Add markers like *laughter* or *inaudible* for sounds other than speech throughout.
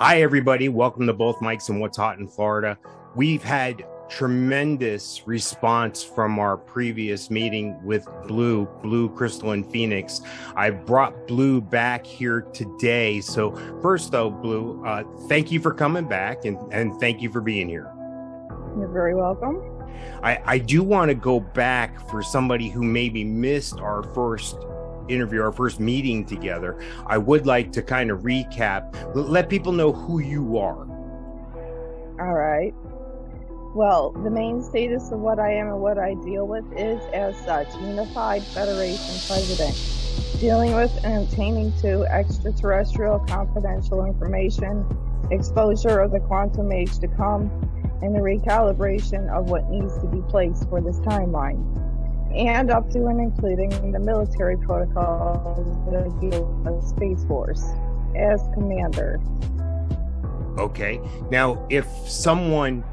Hi, everybody. Welcome to both Mikes and What's Hot in Florida. We've had tremendous response from our previous meeting with Blu, Blu Crystal and Phoenix. I brought Blu back here today. So, first, though, Blu, uh, thank you for coming back and, and thank you for being here. You're very welcome. I, I do want to go back for somebody who maybe missed our first interview, our first meeting together. I would like to kind of recap, let people know who you are. All right. Well, the main status of what I am and what I deal with is as such Unified Federation President, dealing with and obtaining to extraterrestrial confidential information, exposure of the quantum age to come, and the recalibration of what needs to be placed for this timeline, and up to and including the military protocols deal with Space Force as commander. Okay. Now, if someone,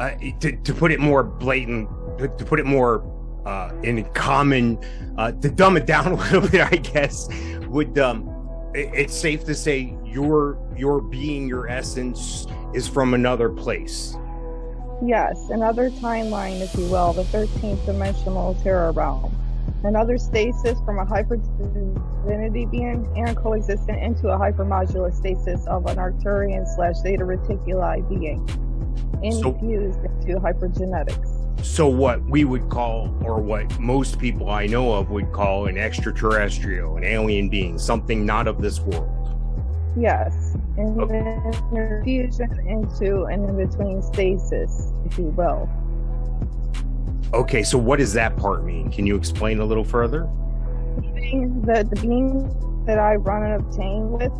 uh, to, to put it more blatant, to put it more uh, in common, uh, to dumb it down *laughs* a little bit, I guess, would um, it, it's safe to say your your being, your essence, is from another place. Yes, another timeline, if you will, the 13th dimensional terra realm. Another stasis from a hyper divinity being and coexistent into a hypermodular stasis of an Arcturian slash Zeta Reticuli being, infused so, into hypergenetics. So, what we would call, or what most people I know of would call an extraterrestrial, an alien being, something not of this world. Yes, and then fusion into an in-between stasis, if you will. Okay, so what does that part mean? Can you explain a little further? The, the beings that I run and obtain with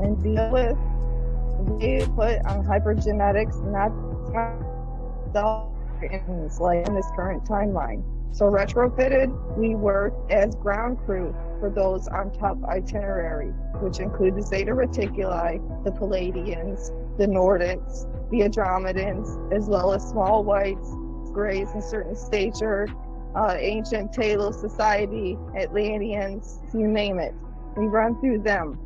and deal with, they put on hypergenetics, not myself in like in this current timeline. So retrofitted, we work as ground crew for those on top itinerary, which include the Zeta Reticuli, the Pleiadians, the Nordics, the Andromedans, as well as small whites, grays in certain stature, uh, ancient Talos Society, Atlanteans, you name it. We run through them.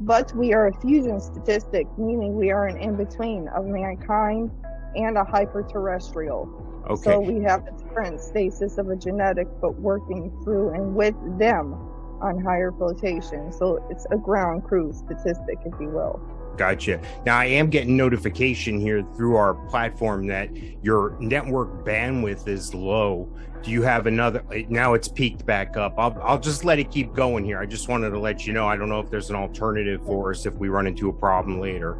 But we are a fusion statistic, meaning we are an in between of mankind and a hyperterrestrial. Okay. So we have the different stasis of a genetic, but working through and with them on higher flotation. So it's a ground crew statistic, if you will. Gotcha. Now I am getting notification here through our platform that your network bandwidth is low. Do you have another? Now it's peaked back up. I'll I'll just let it keep going here. I just wanted to let you know. I don't know if there's an alternative for us if we run into a problem later.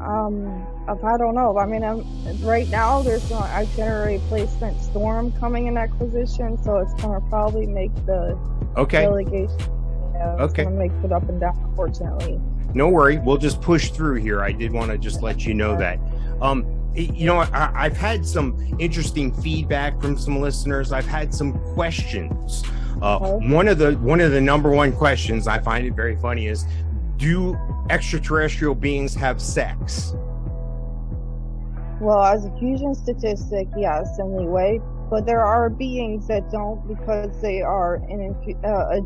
Um, I don't know. I mean, I'm, right now there's an itinerary placement storm coming in acquisition, so it's going to probably make the okay delegation. Okay. Going make it up and down, unfortunately. No worry. We'll just push through here. I did want to just let you know that. Um, you know, I, have had some interesting feedback from some listeners. I've had some questions. Uh, okay. One of the one of the number one questions I find it very funny is, do extraterrestrial beings have sex? Well, as a fusion statistic, yes, in the way, but there are beings that don't because they are in uh, a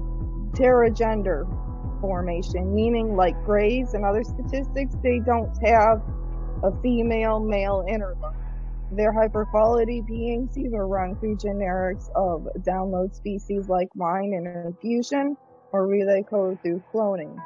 teragender formation, meaning like grays and other statistics, they don't have a female male interloper. They're hyperquality beings, either run through generics of download species like mine in an infusion, or relay code through cloning.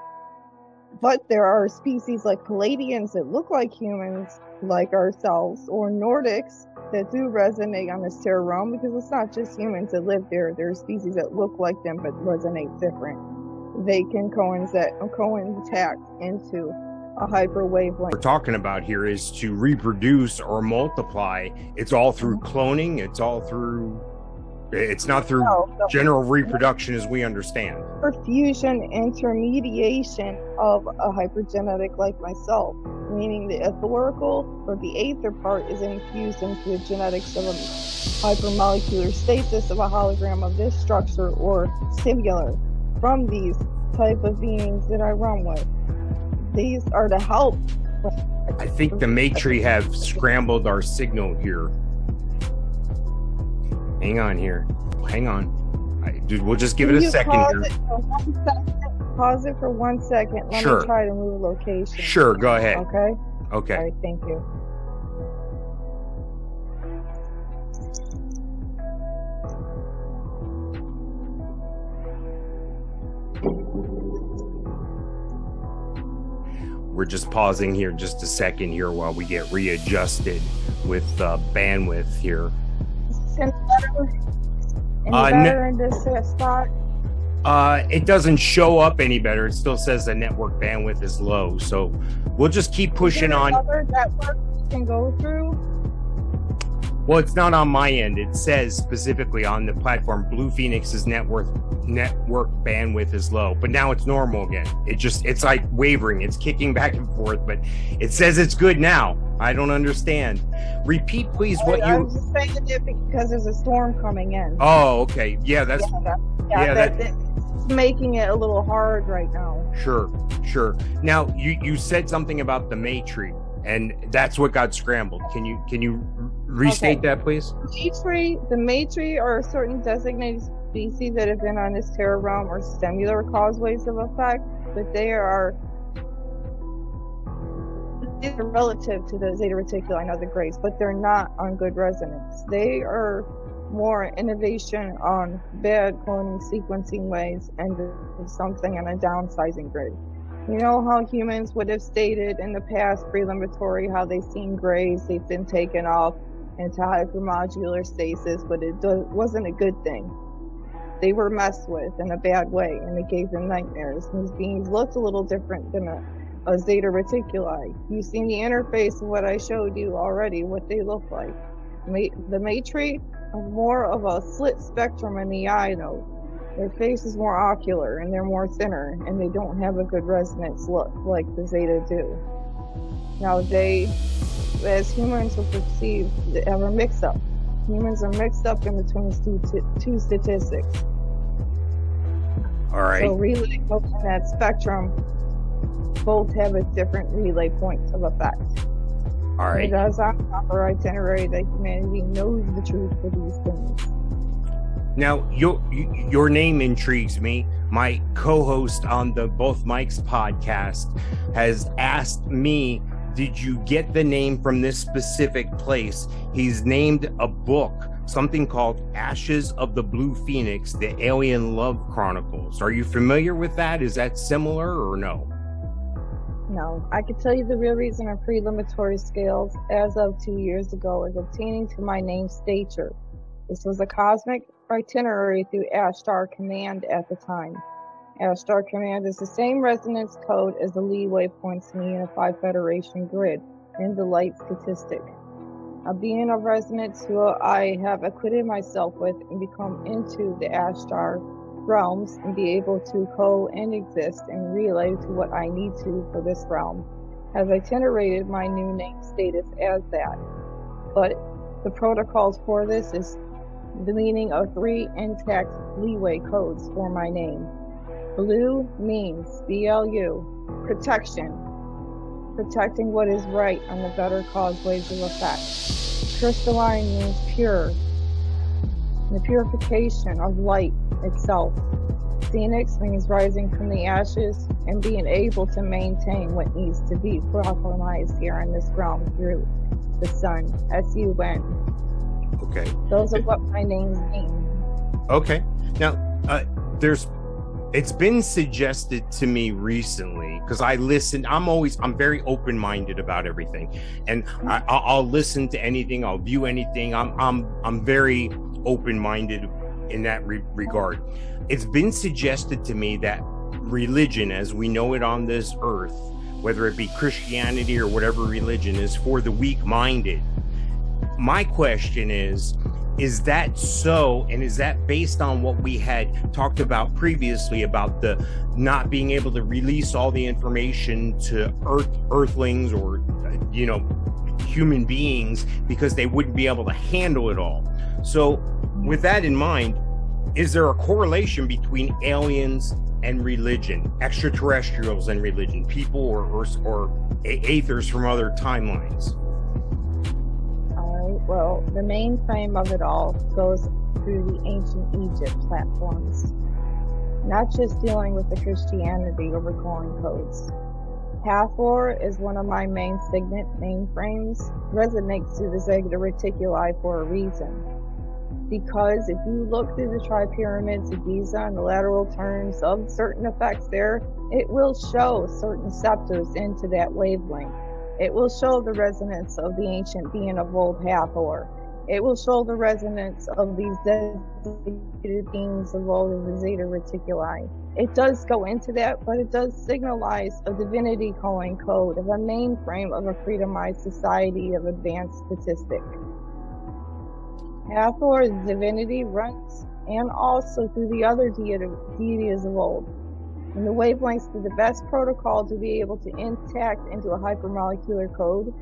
But there are species like Pleiadians that look like humans, like ourselves, or Nordics that do resonate on this terra realm because it's not just humans that live there. There are species that look like them but resonate different. They can coincide, co-intact into a hyper wavelength. We're talking about here is to reproduce or multiply. It's all through cloning. It's all through it's not through no, general reproduction as we understand. Fusion intermediation of a hypergenetic like myself, meaning the etherical or the aether part is infused into the genetics of a hypermolecular stasis of a hologram of this structure or singular from these type of beings that I run with. These are to help. I think the Maitre have scrambled our signal here. Hang on here. Hang on. I, dude, we'll just give it a second here. pause it for one second. Let Sure. me try to move location. Sure, go ahead. Okay. Okay. All right. Thank you. We're just pausing here just a second here while we get readjusted with uh, bandwidth here. Any better? Any Uh, better in this uh, spot? Uh, it doesn't show up any better. It still says the network bandwidth is low. So we'll just keep pushing on. Other network you can go through. Well, it's not on my end. It says specifically on the platform Blu Phoenix's network network bandwidth is low, but now it's normal again. It just it's like wavering. It's kicking back and forth, but it says it's good now. I don't understand. Repeat, please, what I, you. was just saying it because there's a storm coming in. Oh, okay. Yeah, that's yeah, that, yeah, yeah, that, that's making it a little hard right now. Sure, sure. Now you you said something about the Maitre, and that's what got scrambled. Can you can you restate Okay. that, please? May tree, the Maitre, are certain designated species that have been on this terra realm or similar causeways of effect, but they are they're relative to the Zeta Reticuli and other grays, but they're not on good resonance. They are more innovation on bad cloning sequencing ways and something on a downsizing grid. You know how humans would have stated in the past preliminary how they've seen grays, they've been taken off into hypermodular stasis, but it do- wasn't a good thing. They were messed with in a bad way, and it gave them nightmares. These beings looked a little different than a, a Zeta Reticuli. You've seen the interface of what I showed you already, what they look like. Ma- the are more of a slit spectrum in the eye, though. Their face is more ocular, and they're more thinner, and they don't have a good resonance look like the Zeta do. Now, they as humans will perceive they have a mix up. Humans are mixed up in between two, two statistics. All right. So really both in that spectrum both have a different relay points of effect. All right. It does on proper itinerary that humanity knows the truth for these things. Now, your your name intrigues me. My co-host on the Both Mikes podcast has asked me, "Did you get the name from this specific place?" He's named a book, something called "Ashes of the Blue Phoenix: The Alien Love Chronicles." Are you familiar with that? Is that similar or no? No, I can tell you the real reason preliminary scales as of two years ago is obtaining to my name stature. This was a cosmic itinerary through Ashtar Command at the time. Ashtar Command is the same resonance code as the leeway points in the Unified Federation grid in the light statistic. A being of resonance who I have acquitted myself with and become into the Ashtar realms and be able to co and exist and relay to what I need to for this realm, has itinerated my new name status as that. But the protocols for this is the meaning of three intact leeway codes for my name. Blu means BLU, protection, protecting what is right on the better cause causeways of effect. Crystalline means pure, the purification of light itself. Phoenix means rising from the ashes and being able to maintain what needs to be prophesized here in this realm through the sun. as you S-U-N. Okay. Those are what my names mean. Okay. Now, uh, there's, it's been suggested to me recently because I listen. I'm always, I'm very open minded about everything, and I, I'll, I'll listen to anything. I'll view anything. I'm, I'm, I'm very open minded in that re- regard. It's been suggested to me that religion, as we know it on this earth, whether it be Christianity or whatever religion, is for the weak minded. My question is is that so and is that based on what we had talked about previously about the not being able to release all the information to earth earthlings or you know human beings because they wouldn't be able to handle it all so with that in mind is there a correlation between aliens and religion extraterrestrials and religion people or or, or aethers from other timelines All right. Well, the main frame of it all goes through the ancient Egypt platforms. not just dealing with the Christianity over calling codes. Hathor is one of my main signet mainframes, resonates through the Zeta Reticuli for a reason. Because if you look through the tri-pyramids of Giza and the lateral turns of certain effects there, it will show certain scepters into that wavelength. It will show the resonance of the ancient being of old Hathor. It will show the resonance of these designated beings of old the Zeta Reticuli. It does go into that, but it does signalize a divinity calling code of a mainframe of a freedomized society of advanced statistic. Hathor's divinity runs and also through the other deities of old. And the wavelengths to the best protocol to be able to intact into a hypermolecular code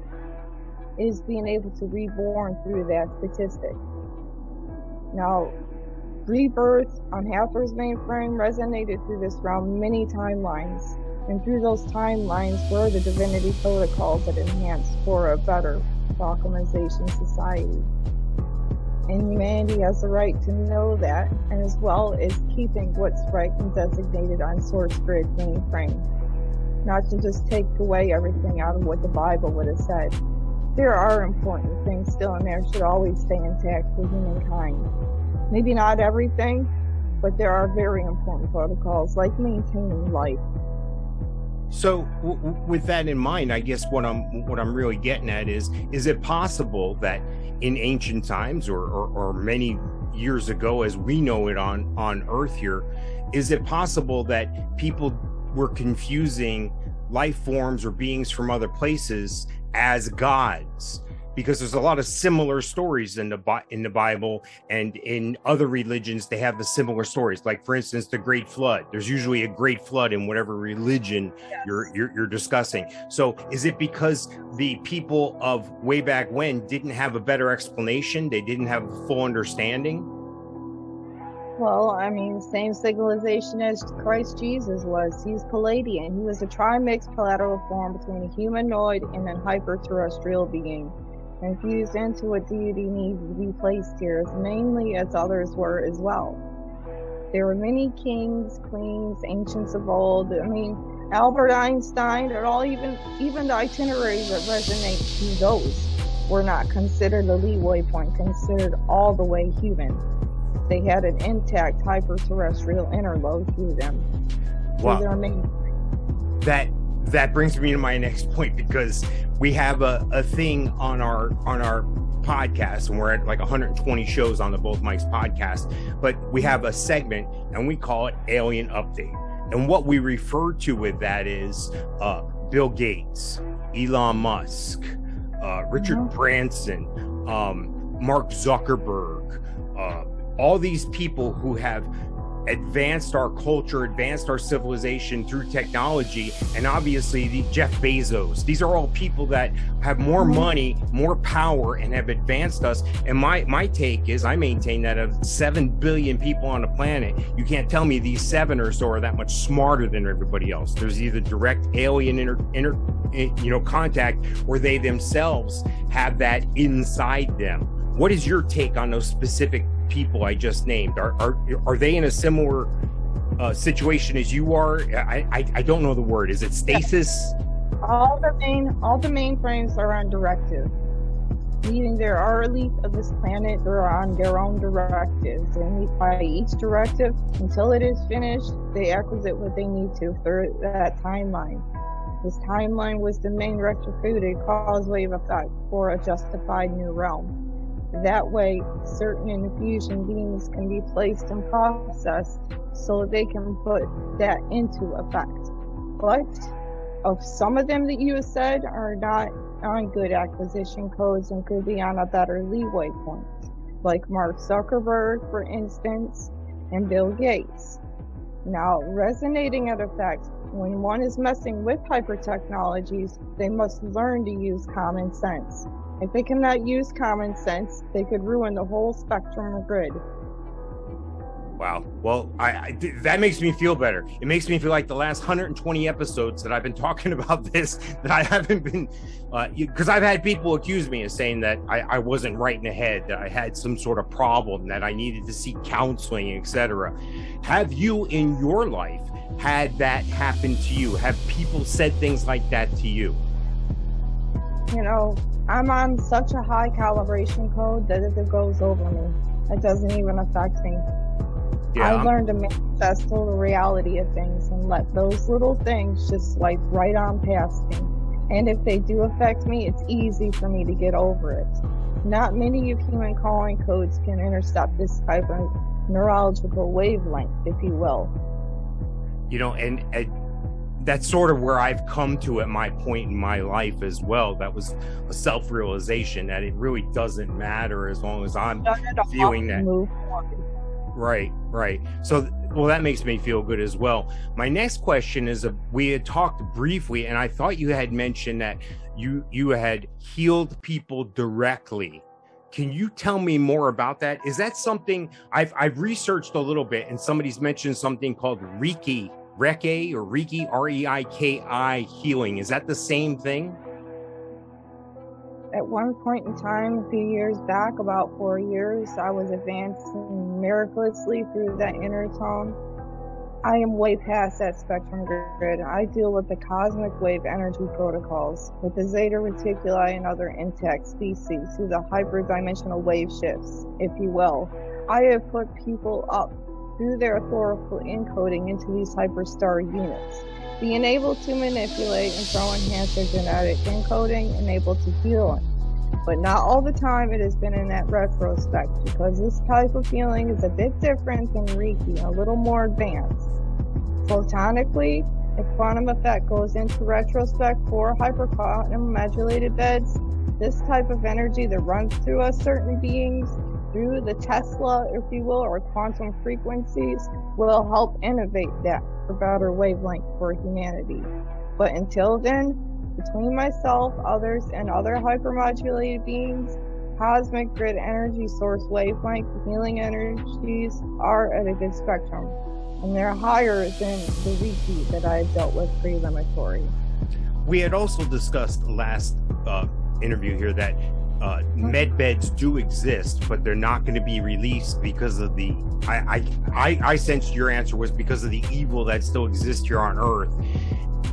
is being able to reborn through that statistic. Now, rebirth on Hathor's mainframe resonated through this realm many timelines, and through those timelines were the divinity protocols that enhanced for a better Balkanization society. And humanity has the right to know that, and as well as keeping what's right and designated on source grid mainframe. Not to just take away everything out of what the Bible would have said, there are important things still in there should always stay intact for humankind. Maybe not everything, but there are very important protocols like maintaining life. So, w- with that in mind, I guess what I'm what I'm really getting at is: is it possible that in ancient times, or, or, or many years ago, as we know it on on Earth here, is it possible that people were confusing life forms or beings from other places as gods because there's a lot of similar stories in the in the Bible and in other religions they have the similar stories like for instance the great flood there's usually a great flood in whatever religion yes. you're, you're you're discussing so is it because the people of way back when didn't have a better explanation they didn't have a full understanding well, I mean, same civilization as Christ Jesus was. He's Pleiadian. He was a trimixed collateral form between a humanoid and a hyper-terrestrial being, infused into what deity needs to be placed here, as mainly as others were as well. There were many kings, queens, ancients of old. I mean, Albert Einstein, and all even even the itineraries that resonate to those were not considered a leeway point, considered all the way human they had an intact hyperterrestrial interload through them. Wow. That that brings me to my next point because we have a, a thing on our on our podcast and we're at like 120 shows on the both mikes podcast but we have a segment and we call it alien update and what we refer to with that is uh, bill gates elon musk uh, richard mm-hmm. branson um, mark zuckerberg uh, all these people who have advanced our culture, advanced our civilization through technology, and obviously the Jeff Bezos. These are all people that have more money, more power, and have advanced us. And my my take is, I maintain that of seven billion people on the planet, you can't tell me these seven or so are that much smarter than everybody else. There's either direct alien inter, inter eh, you know contact, or they themselves have that inside them. What is your take on those specific people I just named? Are are are they in a similar uh, situation as you are? I, I, I don't know the word. Is it stasis? All the main all the mainframes are on directive, meaning there are elite of this planet. They're on their own directives, and by each directive until it is finished, they acquisite what they need to through that timeline. This timeline was the main retrofitted causeway of effect for a justified new realm. That way, certain infusion beans can be placed and processed so they can put that into effect. But of some of them that you said are not on good acquisition codes and could be on a better leeway point, like Mark Zuckerberg, for instance, and Bill Gates. Now, resonating at effect, when one is messing with hyper technologies, they must learn to use common sense. If they cannot use common sense, they could ruin the whole spectrum of grid. Wow. Well, I, I, that makes me feel better. It makes me feel like the last 120 episodes that I've been *laughs* talking about this that I haven't been because uh, I've had people accuse me of saying that I, I wasn't right in the head, that I had some sort of problem, that I needed to seek counseling, etc. Have you in your life had that happen to you? Have people said things like that to you? You know, I'm on such a high calibration code that if it goes over me, it doesn't even affect me. Yeah, I learned to manifest the reality of things and let those little things just swipe right on past me. And if they do affect me, it's easy for me to get over it. Not many of human calling codes can intercept this type of neurological wavelength, if you will. You know, and, and that's sort of where I've come to at my point in my life as well. That was a self realization that it really doesn't matter as long as I'm viewing that. Right, right. So, well, that makes me feel good as well. My next question is: uh, We had talked briefly, and I thought you had mentioned that you you had healed people directly. Can you tell me more about that? Is that something I've I've researched a little bit, and somebody's mentioned something called Reiki, Reiki or Reiki, R E I K I healing. Is that the same thing? at one point in time, a few years back, about four years, I was advancing miraculously through that inner tone. I am way past that spectrum grid. I deal with the cosmic wave energy protocols, with the Zeta Reticuli and other intact species through the hyperdimensional wave shifts, if you will. I have put people up through their authorical encoding into these hyperstar units. Being able to manipulate and so enhance their genetic encoding and able to heal But not all the time it has been in that retrospect because this type of healing is a bit different than Reiki, a little more advanced. Photonically, if quantum effect goes into retrospect for hyperquantum modulated beds, this type of energy that runs through us certain beings through the Tesla, if you will, or quantum frequencies will help innovate that for better wavelength for humanity. But until then, between myself, others, and other hypermodulated beings, cosmic grid energy source wavelength healing energies are at a good spectrum. And they're higher than the Reiki that I dealt with pre-limatory. We had also discussed last uh, interview here that uh, med beds do exist, but they're not going to be released because of the. I, I I I sensed your answer was because of the evil that still exists here on Earth.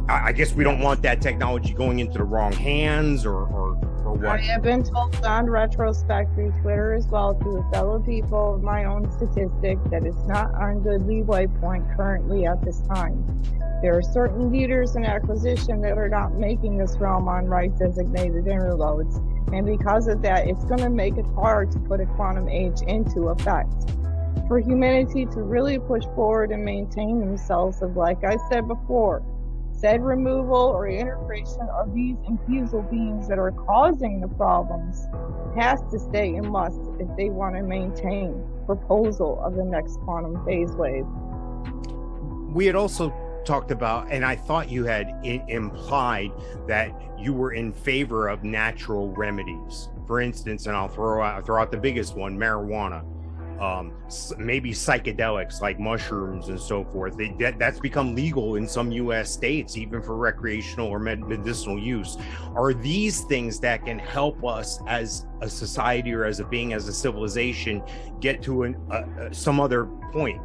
I, I guess we don't want that technology going into the wrong hands, or or, or what. I have been told on retrospect through Twitter as well to the fellow people of my own statistic that it's not on good leeway point currently at this time. There are certain leaders in acquisition that are not making this realm on right designated interlodes and because of that, it's going to make it hard to put a quantum age into effect. For humanity to really push forward and maintain themselves of, like I said before, said removal or integration of these infusal beings that are causing the problems has to stay and must if they want to maintain proposal of the next quantum phase wave. We had also talked about, and I thought you had implied that you were in favor of natural remedies. For instance, and I'll throw out throw out the biggest one: marijuana, um, maybe psychedelics like mushrooms and so forth. They, that, that's become legal in some U.S. states, even for recreational or med- medicinal use. Are these things that can help us as a society or as a being, as a civilization, get to an, uh, some other point?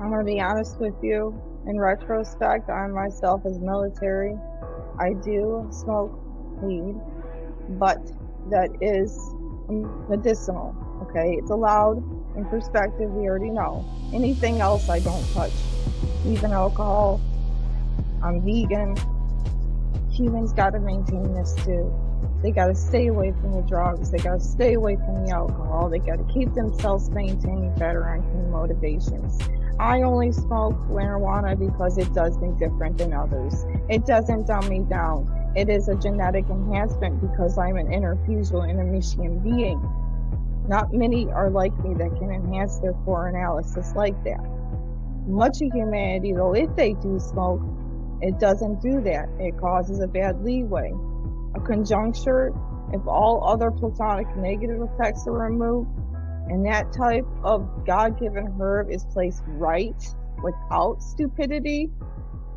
I'm going to be honest with you. In retrospect, I myself as military, I do smoke weed, but that is medicinal. Okay, it's allowed in perspective. We already know. Anything else, I don't touch. Even alcohol. I'm vegan. Humans got to maintain this too. They got to stay away from the drugs. They got to stay away from the alcohol. They got to keep themselves maintained better clean motivations. I only smoke marijuana because it does me different than others. It doesn't dumb me down. It is a genetic enhancement because I'm an interfusible intermission being. Not many are like me that can enhance their core analysis like that. Much of humanity, though, if they do smoke, it doesn't do that. It causes a bad leeway. A conjuncture, if all other platonic negative effects are removed, and that type of God-given herb is placed right without stupidity,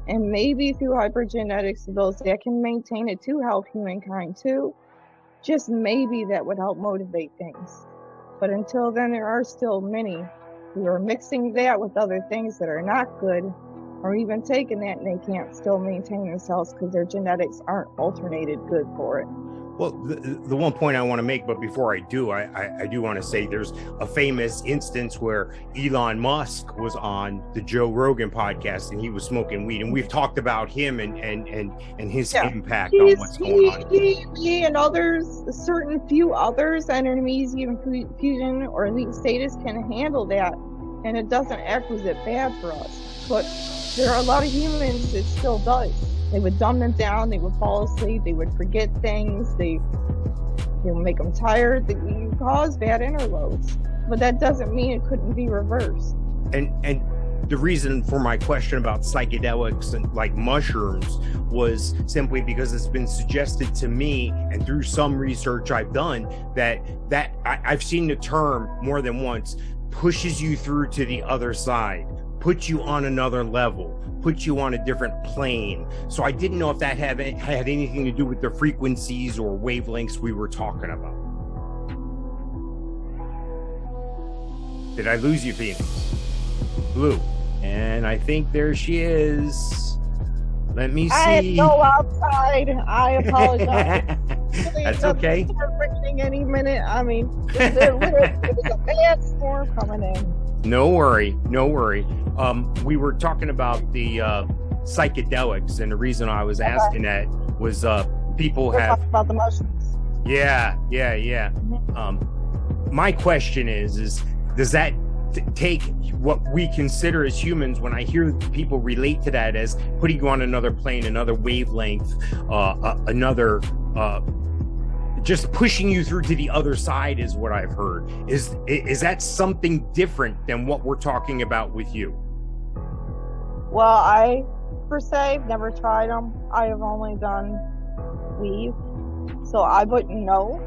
and maybe through hypergenetics, those that can maintain it to help humankind too, just maybe that would help motivate things. But until then, there are still many who are mixing that with other things that are not good, or even taking that and they can't still maintain themselves because their genetics aren't alternated good for it. Well, the, the one point I want to make, but before I do, I, I, I, do want to say there's a famous instance where Elon Musk was on the Joe Rogan podcast and he was smoking weed, and we've talked about him and and and, and his yeah. impact He's, on what's he, going on. He, he and others, certain few others, enemies, even fusion or elite status can handle that, and it doesn't act as it bad for us. But there are a lot of humans it still does. They would dumb them down. They would fall asleep. They would forget things. They, would make them tired. They would cause bad interloads. But that doesn't mean it couldn't be reversed. And and the reason for my question about psychedelics and like mushrooms was simply because it's been suggested to me and through some research I've done that that I, I've seen the term more than once pushes you through to the other side put you on another level, put you on a different plane. So I didn't know if that had, had anything to do with the frequencies or wavelengths we were talking about. Did I lose you, Phoenix? Blu. And I think there she is. Let me see. I go outside. I apologize. *laughs* That's okay. any minute. I mean, there's a *laughs* bad storm coming in. No worry, no worry. Um, we were talking about the uh, psychedelics, and the reason I was asking okay. that was uh, people we're have about the mushrooms. Yeah, yeah, yeah. Mm-hmm. Um, my question is: is does that t- take what we consider as humans? When I hear people relate to that as putting you on another plane, another wavelength, uh, uh another uh, just pushing you through to the other side is what I've heard. Is is that something different than what we're talking about with you? Well, I per se never tried them. I have only done weave, so I wouldn't know.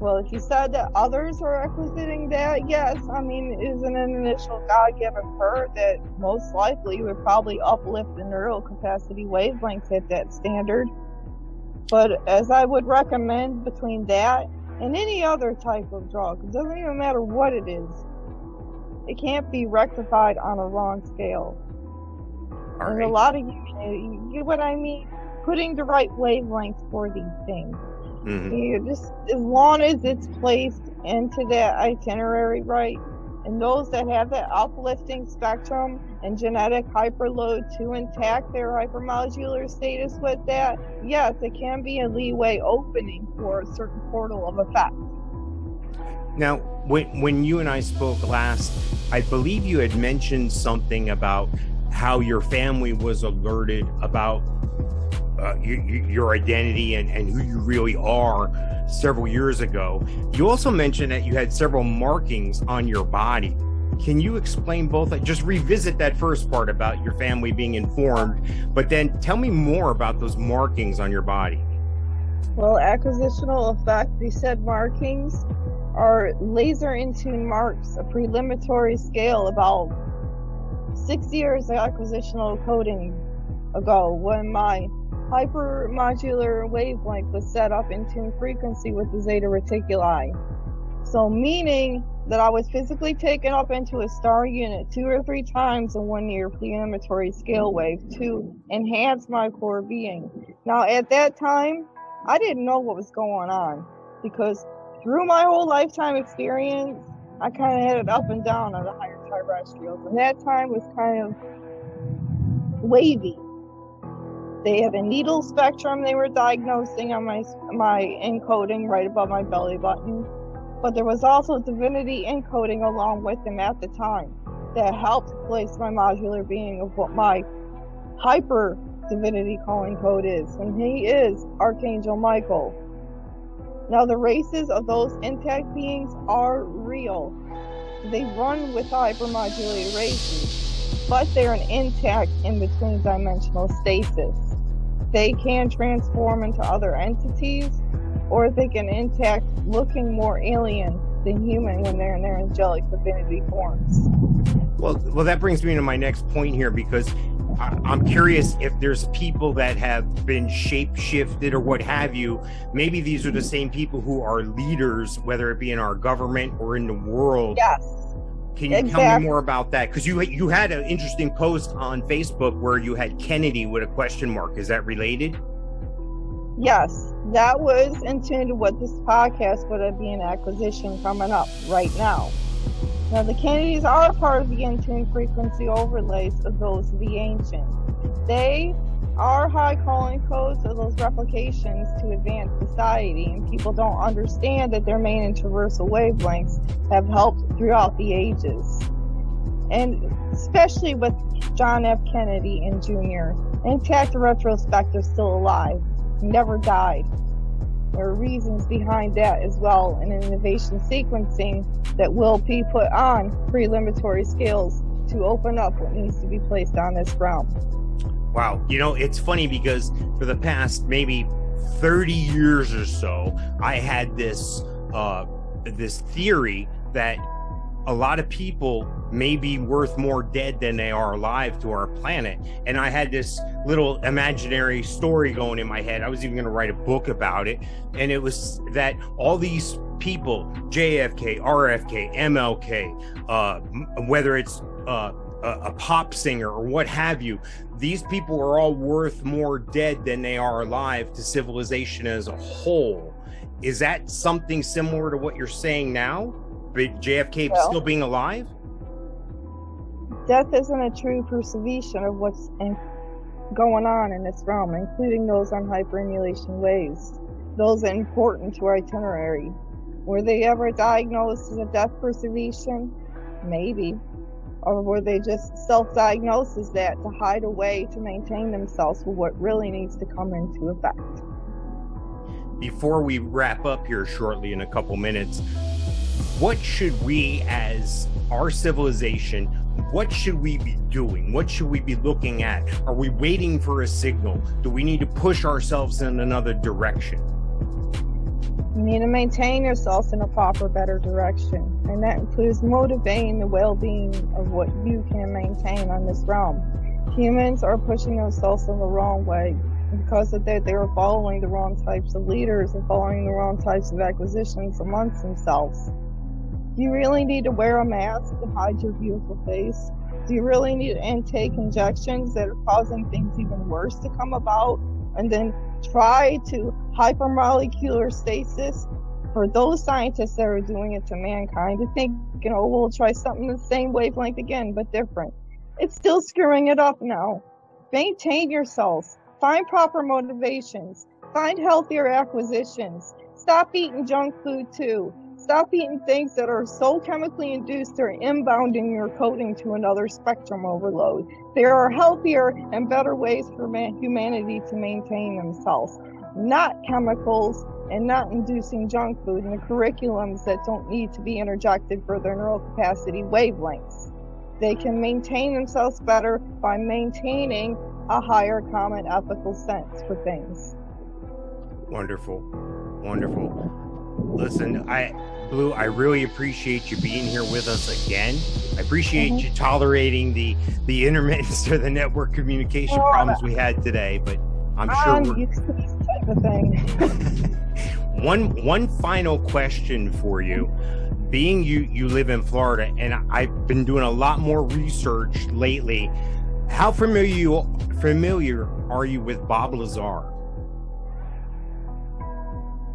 Well, if you said that others are acquisiting that, yes, I mean, isn't an initial God given her that most likely would probably uplift the neural capacity wavelengths at that standard. But as I would recommend between that and any other type of drug, it doesn't even matter what it is, it can't be rectified on a wrong scale. All There's right. a lot of you you get what I mean? Putting the right wavelength for these things. Mm-hmm. You just as long as it's placed into that itinerary right, and those that have that uplifting spectrum and genetic hyperload to intact their hypermodular status with that, yes, it can be a leeway opening for a certain portal of effect. Now, when, when you and I spoke last, I believe you had mentioned something about how your family was alerted about uh, your, your identity and, and who you really are several years ago. You also mentioned that you had several markings on your body. Can you explain both? Just revisit that first part about your family being informed, but then tell me more about those markings on your body. Well, acquisitional effect, these said markings are laser in tune marks, a preliminary scale about six years of acquisitional coding ago when my hypermodular wavelength was set up in tune frequency with the zeta reticuli. So meaning that I was physically taken up into a star unit two or three times in one year planetary scale wave to enhance my core being. Now at that time, I didn't know what was going on because through my whole lifetime experience, I kind of had it up and down on the higher terrestrials. And that time was kind of wavy. They had a needle spectrum they were diagnosing on my my encoding right above my belly button, but there was also divinity encoding along with them at the time that helped place my modular being of what my hyper divinity calling code is, and he is Archangel Michael. Now the races of those intact beings are real. They run with hypermodulated races, but they're an intact in between dimensional stasis they can transform into other entities or they can intact looking more alien than human when they're in their angelic divinity forms. Well, well, that brings me to my next point here because I'm curious if there's people that have been shape shifted or what have you. Maybe these are the same people who are leaders, whether it be in our government or in the world. Yes. Can you exactly. tell me more about that? Because you you had an interesting post on Facebook where you had Kennedy with a question mark. Is that related? Yes, that was intended tune to what this podcast would be an acquisition coming up right now. Now, the Kennedys are part of the in-tune frequency overlays of those of the ancient. They are high calling codes of those replications to advance society, and people don't understand that their main interversal wavelengths have helped throughout the ages. And especially with John F. Kennedy and Jr., intact retrospective still alive, never died. There are reasons behind that as well in innovation sequencing that will be put on preliminary scales to open up what needs to be placed on this realm. Wow. You know, it's funny because for the past maybe 30 years or so, I had this uh this theory that a lot of people may be worth more dead than they are alive to our planet. And I had this little imaginary story going in my head. I was even going to write a book about it. And it was that all these people, JFK, RFK, MLK, uh, whether it's uh, a, a pop singer or what have you, these people are all worth more dead than they are alive to civilization as a whole. Is that something similar to what you're saying now? JFK well, still being alive? Death isn't a true perception of what's in, going on in this realm, including those on hyperemulation waves. Those are important to our itinerary. Were they ever diagnosed as a death perception? Maybe. Or were they just self-diagnosed as that to hide away to maintain themselves for what really needs to come into effect? Before we wrap up here shortly in a couple minutes, what should we as our civilization what should we be doing? What should we be looking at? Are we waiting for a signal? Do we need to push ourselves in another direction? You need to maintain yourself in a proper better direction. And that includes motivating the well-being of what you can maintain on this realm. Humans are pushing themselves in the wrong way because of that they are following the wrong types of leaders and following the wrong types of acquisitions amongst themselves do you really need to wear a mask to hide your beautiful face? Do you really need to intake injections that are causing things even worse to come about? And then try to hypermolecular stasis for those scientists that are doing it to mankind to think, you know, we'll try something the same wavelength again, but different. It's still screwing it up now. Maintain yourselves. Find proper motivations. Find healthier acquisitions. Stop eating junk food too. Stop eating things that are so chemically induced they're inbounding your coding to another spectrum overload. There are healthier and better ways for man- humanity to maintain themselves, not chemicals and not inducing junk food in the curriculums that don't need to be interjected for their neural capacity wavelengths. They can maintain themselves better by maintaining a higher common ethical sense for things. Wonderful. Wonderful. Listen, I Blu, I really appreciate you being here with us again. I appreciate mm-hmm. you tolerating the the intermittence or the network communication oh, problems we had today, but I'm sure I'm we're... used to this type of thing. *laughs* one one final question for you. Being you you live in Florida, and I've been doing a lot more research lately. How familiar familiar are you with Bob Lazar?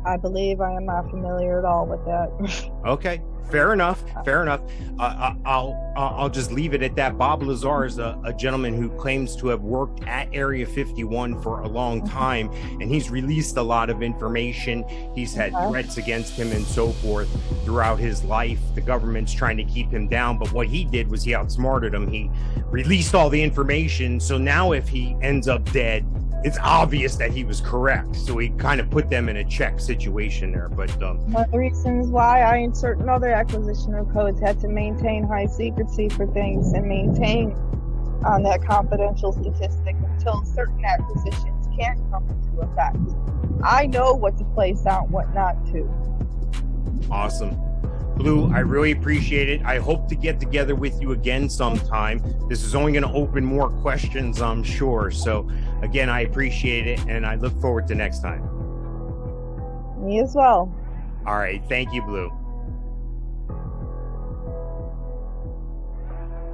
I believe I am not familiar at all with that. *laughs* okay, fair enough. Fair enough. Uh, uh I'll I'll just leave it at that. Bob Lazar is a, a, gentleman who claims to have worked at Area 51 for a long mm-hmm. time, and he's released a lot of information. He's had okay. threats against him and so forth throughout his life. The government's trying to keep him down, but what he did was he outsmarted him. He released all the information. So now, if he ends up dead, it's obvious that he was correct. So he kind of put them in a check situation there. But um, one of the reasons why I and certain other acquisition of codes had to maintain high secrecy for things and maintain on that confidential statistic until certain acquisitions can come into effect. I know what to place out, what not to. Awesome. Blu, I really appreciate it. I hope to get together with you again sometime. This is only going to open more questions, I'm sure. So, again, I appreciate it and I look forward to next time. Me as well. All right. Thank you, Blu.